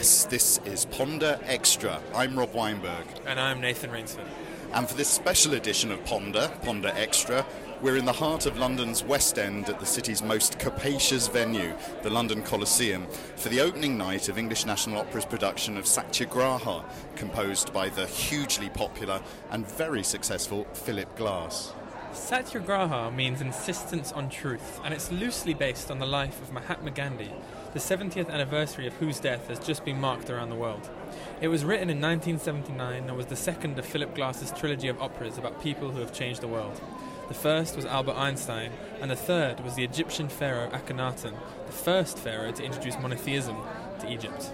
Yes, this is Ponder Extra. I'm Rob Weinberg. And I'm Nathan Rainsford. And for this special edition of Ponder, Ponder Extra, we're in the heart of London's West End at the city's most capacious venue, the London Coliseum, for the opening night of English National Opera's production of Satyagraha, composed by the hugely popular and very successful Philip Glass. Satyagraha means insistence on truth, and it's loosely based on the life of Mahatma Gandhi, the 70th anniversary of whose death has just been marked around the world. It was written in 1979 and was the second of Philip Glass's trilogy of operas about people who have changed the world. The first was Albert Einstein, and the third was the Egyptian pharaoh Akhenaten, the first pharaoh to introduce monotheism to Egypt.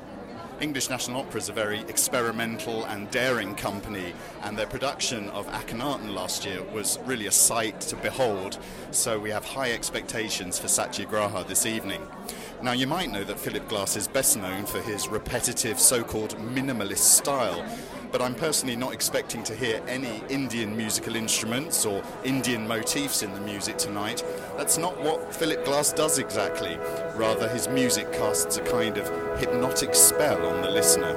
English National Opera is a very experimental and daring company, and their production of Akhenaten last year was really a sight to behold. So we have high expectations for Satyagraha this evening. Now, you might know that Philip Glass is best known for his repetitive so called minimalist style, but I'm personally not expecting to hear any Indian musical instruments or Indian motifs in the music tonight. That's not what Philip Glass does exactly. Rather, his music casts a kind of hypnotic spell on the listener.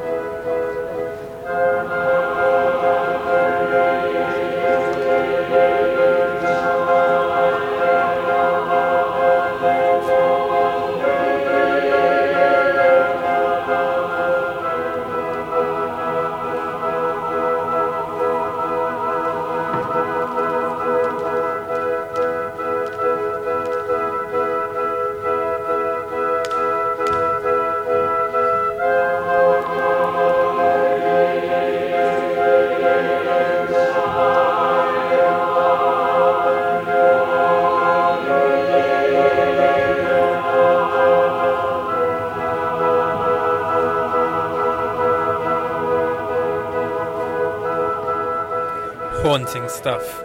Stuff.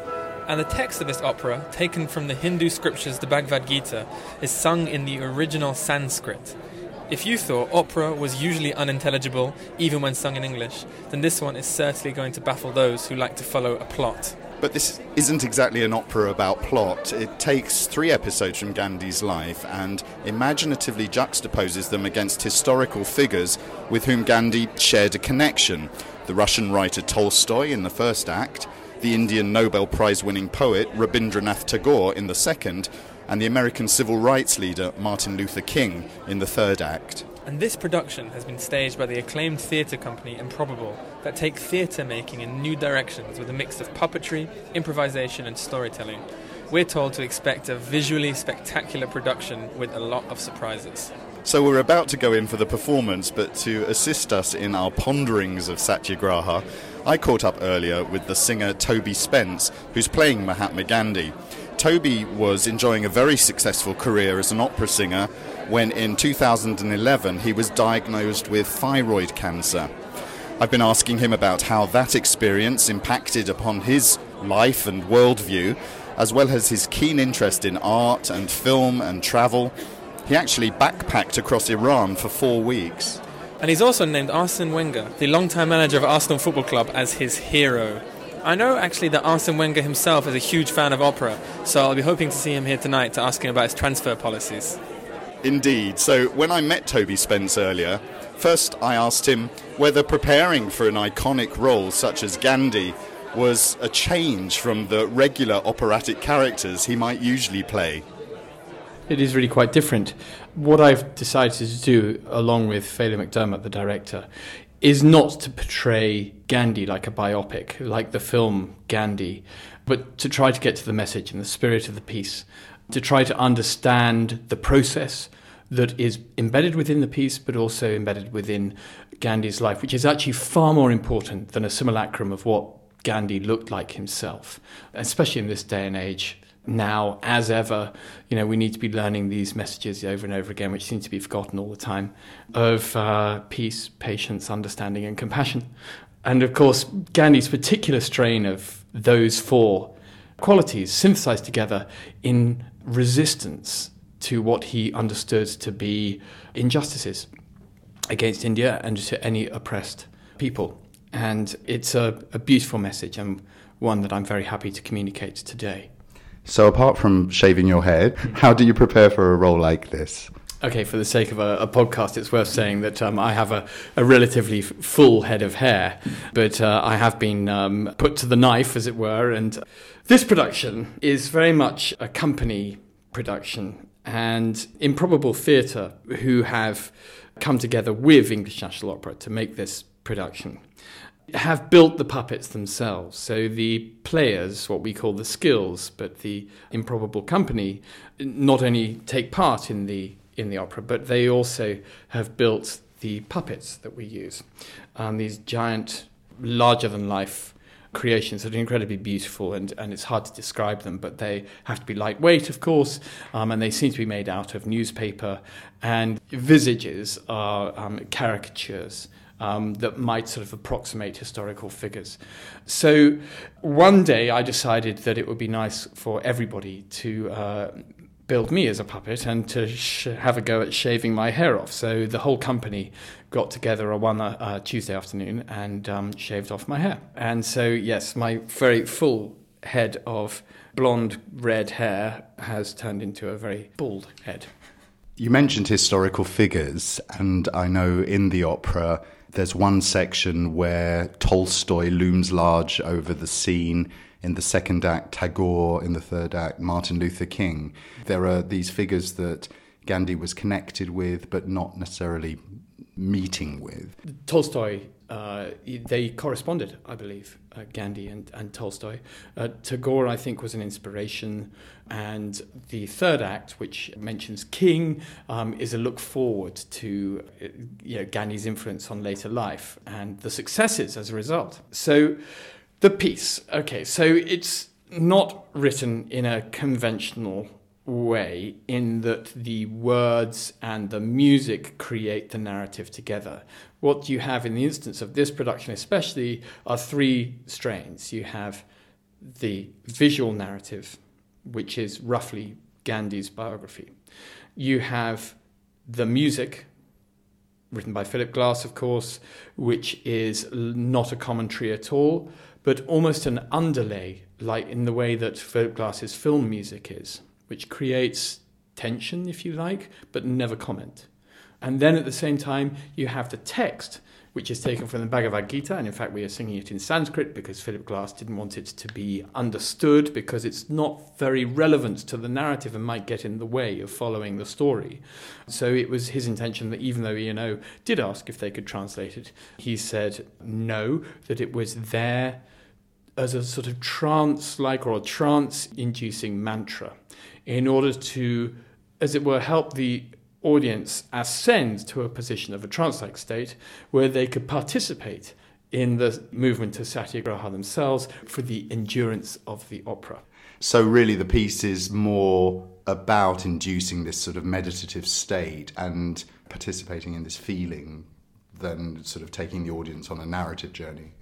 And the text of this opera, taken from the Hindu scriptures, the Bhagavad Gita, is sung in the original Sanskrit. If you thought opera was usually unintelligible, even when sung in English, then this one is certainly going to baffle those who like to follow a plot. But this isn't exactly an opera about plot. It takes three episodes from Gandhi's life and imaginatively juxtaposes them against historical figures with whom Gandhi shared a connection. The Russian writer Tolstoy in the first act, the Indian Nobel Prize winning poet Rabindranath Tagore in the second, and the American civil rights leader Martin Luther King in the third act. And this production has been staged by the acclaimed theatre company Improbable, that take theatre making in new directions with a mix of puppetry, improvisation, and storytelling. We're told to expect a visually spectacular production with a lot of surprises. So we're about to go in for the performance, but to assist us in our ponderings of Satyagraha, I caught up earlier with the singer Toby Spence, who's playing Mahatma Gandhi. Toby was enjoying a very successful career as an opera singer when in 2011 he was diagnosed with thyroid cancer. I've been asking him about how that experience impacted upon his life and worldview, as well as his keen interest in art and film and travel. He actually backpacked across Iran for four weeks. And he's also named Arsene Wenger, the longtime manager of Arsenal Football Club, as his hero. I know actually that Arsene Wenger himself is a huge fan of opera, so I'll be hoping to see him here tonight to ask him about his transfer policies. Indeed. So when I met Toby Spence earlier, first I asked him whether preparing for an iconic role such as Gandhi was a change from the regular operatic characters he might usually play. It is really quite different. What I've decided to do, along with Phelim McDermott, the director, is not to portray Gandhi like a biopic, like the film Gandhi, but to try to get to the message and the spirit of the piece, to try to understand the process that is embedded within the piece, but also embedded within Gandhi's life, which is actually far more important than a simulacrum of what Gandhi looked like himself, especially in this day and age now as ever, you know, we need to be learning these messages over and over again, which seem to be forgotten all the time, of uh, peace, patience, understanding, and compassion. And of course, Gandhi's particular strain of those four qualities synthesized together in resistance to what he understood to be injustices against India and to any oppressed people. And it's a, a beautiful message and one that I'm very happy to communicate today. So, apart from shaving your head, how do you prepare for a role like this? Okay, for the sake of a, a podcast, it's worth saying that um, I have a, a relatively f- full head of hair, but uh, I have been um, put to the knife, as it were. And this production is very much a company production. And Improbable Theatre, who have come together with English National Opera to make this production, have built the puppets themselves. So the players, what we call the skills, but the improbable company, not only take part in the in the opera, but they also have built the puppets that we use. Um, these giant, larger than life creations that are incredibly beautiful and, and it's hard to describe them, but they have to be lightweight, of course, um, and they seem to be made out of newspaper. And visages are um, caricatures. Um, that might sort of approximate historical figures. So one day I decided that it would be nice for everybody to uh, build me as a puppet and to sh- have a go at shaving my hair off. So the whole company got together on one uh, Tuesday afternoon and um, shaved off my hair. And so, yes, my very full head of blonde red hair has turned into a very bald head. You mentioned historical figures, and I know in the opera there's one section where Tolstoy looms large over the scene in the second act, Tagore in the third act, Martin Luther King. There are these figures that Gandhi was connected with, but not necessarily meeting with. Tolstoy, uh, they corresponded, I believe, uh, Gandhi and, and Tolstoy. Uh, Tagore, I think, was an inspiration. And the third act, which mentions King, um, is a look forward to uh, you know, Gandhi's influence on later life and the successes as a result. So the piece. Okay, so it's not written in a conventional way in that the words and the music create the narrative together. What you have in the instance of this production, especially, are three strains. You have the visual narrative, which is roughly Gandhi's biography. You have the music, written by Philip Glass, of course, which is not a commentary at all, but almost an underlay, like in the way that Philip Glass's film music is, which creates tension, if you like, but never comment. And then at the same time, you have the text, which is taken from the Bhagavad Gita, and in fact, we are singing it in Sanskrit because Philip Glass didn't want it to be understood because it's not very relevant to the narrative and might get in the way of following the story. So it was his intention that even though ENO did ask if they could translate it, he said no, that it was there as a sort of trance like or a trance inducing mantra in order to, as it were, help the audience ascend to a position of a trance like state where they could participate in the movement of satyagraha themselves for the endurance of the opera. So, really, the piece is more about inducing this sort of meditative state and participating in this feeling than sort of taking the audience on a narrative journey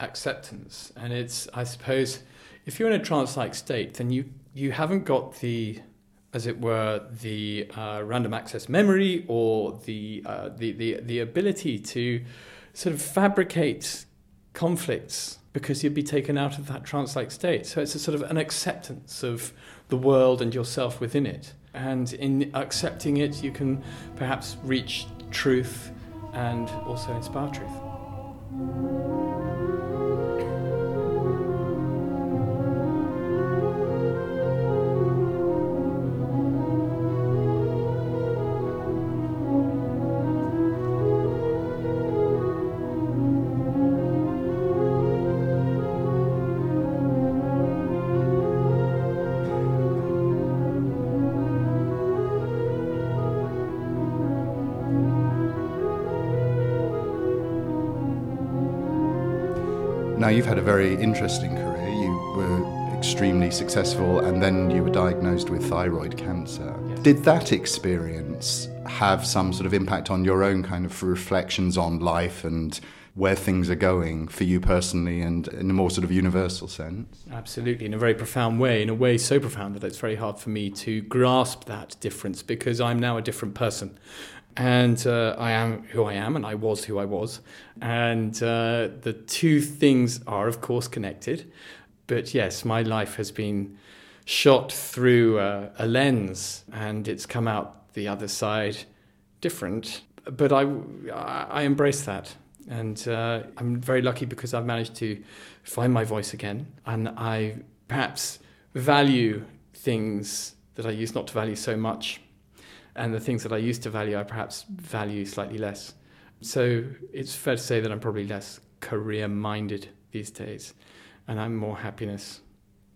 acceptance. And it's, I suppose, if you're in a trance-like state, then you you haven't got the, as it were, the uh, random access memory or the, uh, the the the ability to sort of fabricate conflicts because you'd be taken out of that trance-like state. So it's a sort of an acceptance of the world and yourself within it. And in accepting it, you can perhaps reach truth and also inspire truth. Now, you've had a very interesting career. You were extremely successful, and then you were diagnosed with thyroid cancer. Yes. Did that experience have some sort of impact on your own kind of reflections on life and where things are going for you personally and in a more sort of universal sense? Absolutely, in a very profound way, in a way so profound that it's very hard for me to grasp that difference because I'm now a different person and uh, I am who I am, and I was who I was. And uh, the two things are, of course, connected. But yes, my life has been shot through uh, a lens, and it's come out the other side different. But I, I embrace that. And uh, I'm very lucky because I've managed to find my voice again. And I perhaps value things that I used not to value so much. And the things that I used to value, I perhaps value slightly less. So it's fair to say that I'm probably less career minded these days. And I'm more happiness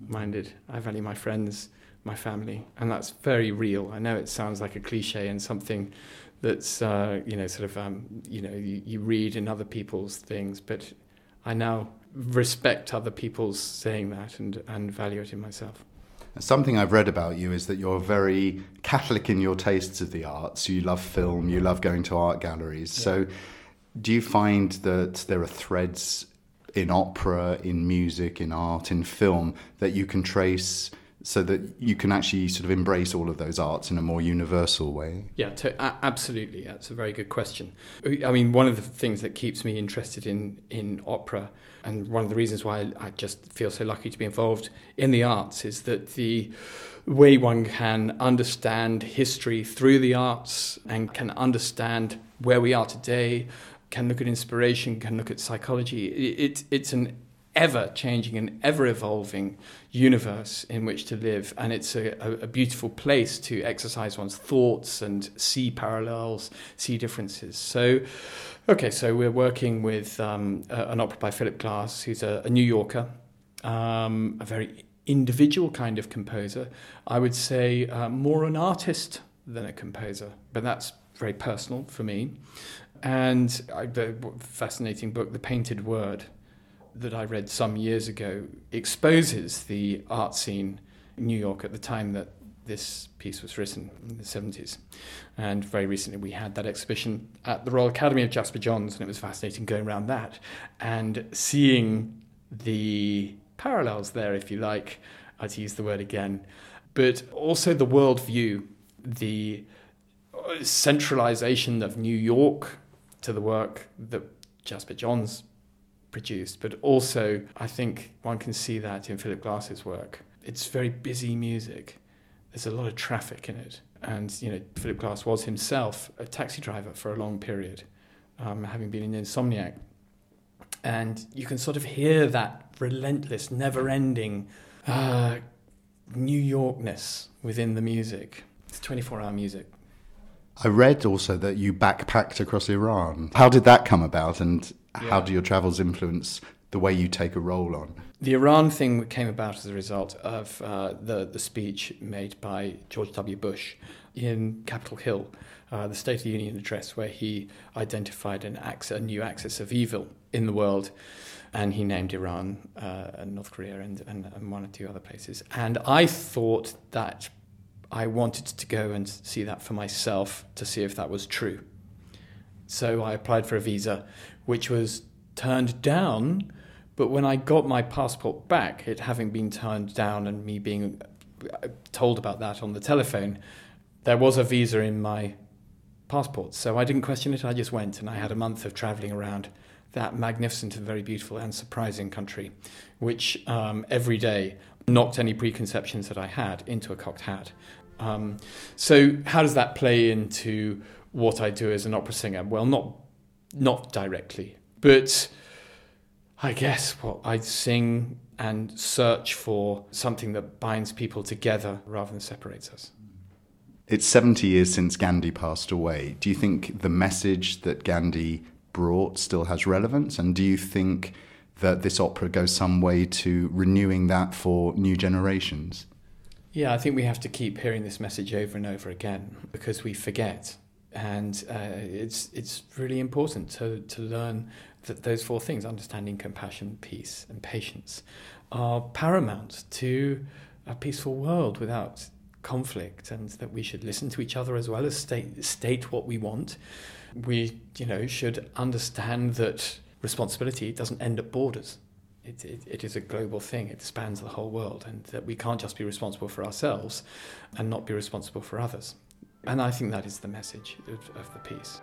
minded. I value my friends, my family. And that's very real. I know it sounds like a cliche and something that's uh, you know sort of um, you know you, you, read in other people's things, but I now respect other people's saying that and and value it in myself. Something I've read about you is that you're very Catholic in your tastes of the arts. You love film, you love going to art galleries. Yeah. So, do you find that there are threads in opera, in music, in art, in film that you can trace so that you can actually sort of embrace all of those arts in a more universal way? Yeah, to, absolutely. That's a very good question. I mean, one of the things that keeps me interested in, in opera, and one of the reasons why I just feel so lucky to be involved in the arts, is that the way one can understand history through the arts and can understand where we are today, can look at inspiration, can look at psychology. It, it's an ever changing and ever evolving universe in which to live. And it's a, a, beautiful place to exercise one's thoughts and see parallels, see differences. So, okay, so we're working with um, an opera by Philip Glass, who's a, a New Yorker, um, a very individual kind of composer. I would say uh, more an artist than a composer, but that's very personal for me. And uh, the fascinating book, The Painted Word, that I read some years ago exposes the art scene in New York at the time that this piece was written in the 70s. And very recently we had that exhibition at the Royal Academy of Jasper Johns, and it was fascinating going around that and seeing the parallels there, if you like. I'd use the word again. But also the worldview, the uh, centralization of New York to the work that Jasper Johns produced. But also, I think one can see that in Philip Glass's work. It's very busy music. There's a lot of traffic in it. And, you know, Philip Glass was himself a taxi driver for a long period, um, having been an insomniac. And you can sort of hear that relentless, never ending uh, New Yorkness within the music. It's 24 hour music. I read also that you backpacked across Iran. How did that come about, and yeah. how do your travels influence the way you take a role on? The Iran thing came about as a result of uh, the, the speech made by George W. Bush in Capitol Hill, uh, the State of the Union address, where he identified an axis, a new axis of evil in the world. And he named Iran uh, and North Korea and, and, and one or two other places. And I thought that I wanted to go and see that for myself to see if that was true. So I applied for a visa, which was turned down. But when I got my passport back, it having been turned down and me being uh, told about that on the telephone, there was a visa in my passport. So I didn't question it, I just went and I had a month of traveling around that magnificent and very beautiful and surprising country, which um, every day knocked any preconceptions that I had into a cocked hat. Um, so how does that play into what I do as an opera singer? Well, not not directly, but I guess what I sing and search for something that binds people together rather than separates us. It's 70 years since Gandhi passed away. Do you think the message that Gandhi brought still has relevance? And do you think that this opera goes some way to renewing that for new generations? Yeah, I think we have to keep hearing this message over and over again because we forget. And uh, it's, it's really important to, to learn that those four things understanding, compassion, peace, and patience are paramount to a peaceful world without conflict, and that we should listen to each other as well as state, state what we want. We you know, should understand that responsibility doesn't end at borders it, it, it is a global thing. It spans the whole world, and that we can't just be responsible for ourselves and not be responsible for others. And I think that is the message of, of the piece.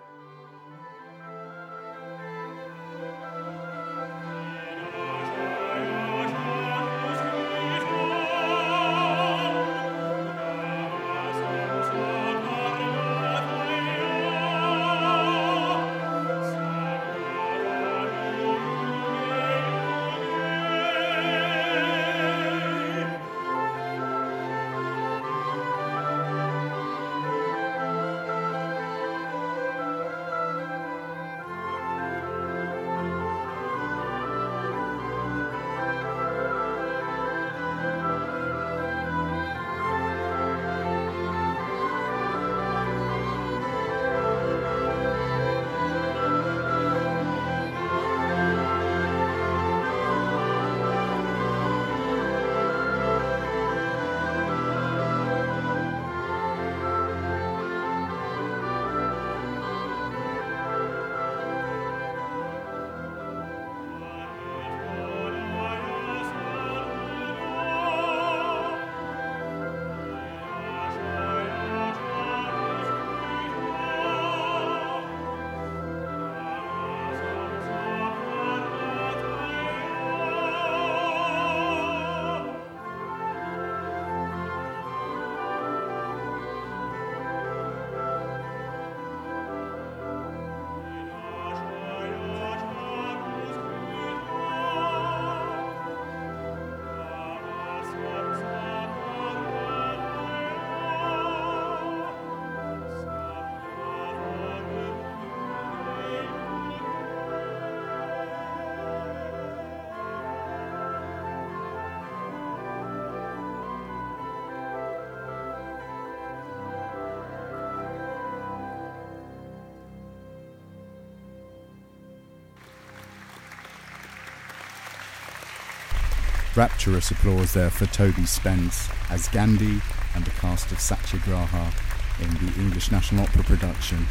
Rapturous applause there for Toby Spence as Gandhi and the cast of Satyagraha in the English National Opera production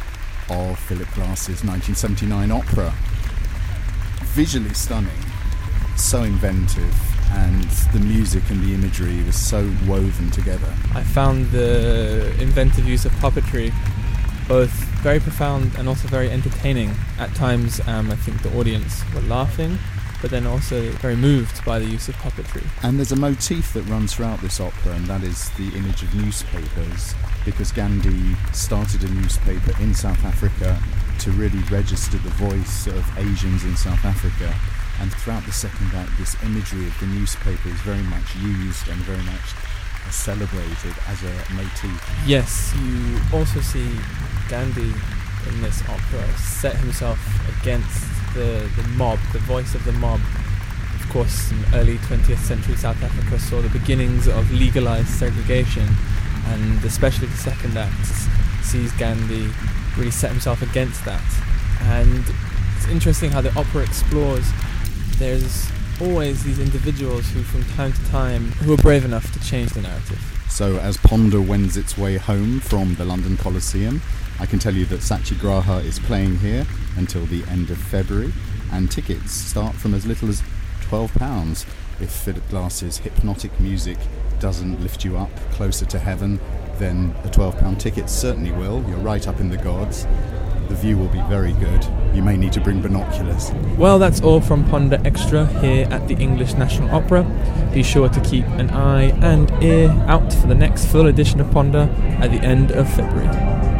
of Philip Glass's 1979 opera. Visually stunning, so inventive, and the music and the imagery was so woven together. I found the inventive use of puppetry both very profound and also very entertaining. At times, um, I think the audience were laughing, but then also very moved by the use of puppetry. And there's a motif that runs throughout this opera, and that is the image of newspapers, because Gandhi started a newspaper in South Africa to really register the voice of Asians in South Africa. And throughout the second act, this imagery of the newspaper is very much used and very much celebrated as a motif. Yes, you also see Gandhi in this opera set himself against the, the mob, the voice of the mob. Of course, in early 20th century South Africa saw the beginnings of legalized segregation, and especially the second act sees Gandhi really set himself against that. And it's interesting how the opera explores. There's always these individuals who, from time to time, who are brave enough to change the narrative. So, as Ponder wends its way home from the London Coliseum, I can tell you that Satyagraha is playing here until the end of February, and tickets start from as little as £12. If Philip Glass's hypnotic music doesn't lift you up closer to heaven, then a £12 ticket certainly will. You're right up in the gods. The view will be very good. You may need to bring binoculars. Well, that's all from Ponder Extra here at the English National Opera. Be sure to keep an eye and ear out for the next full edition of Ponder at the end of February.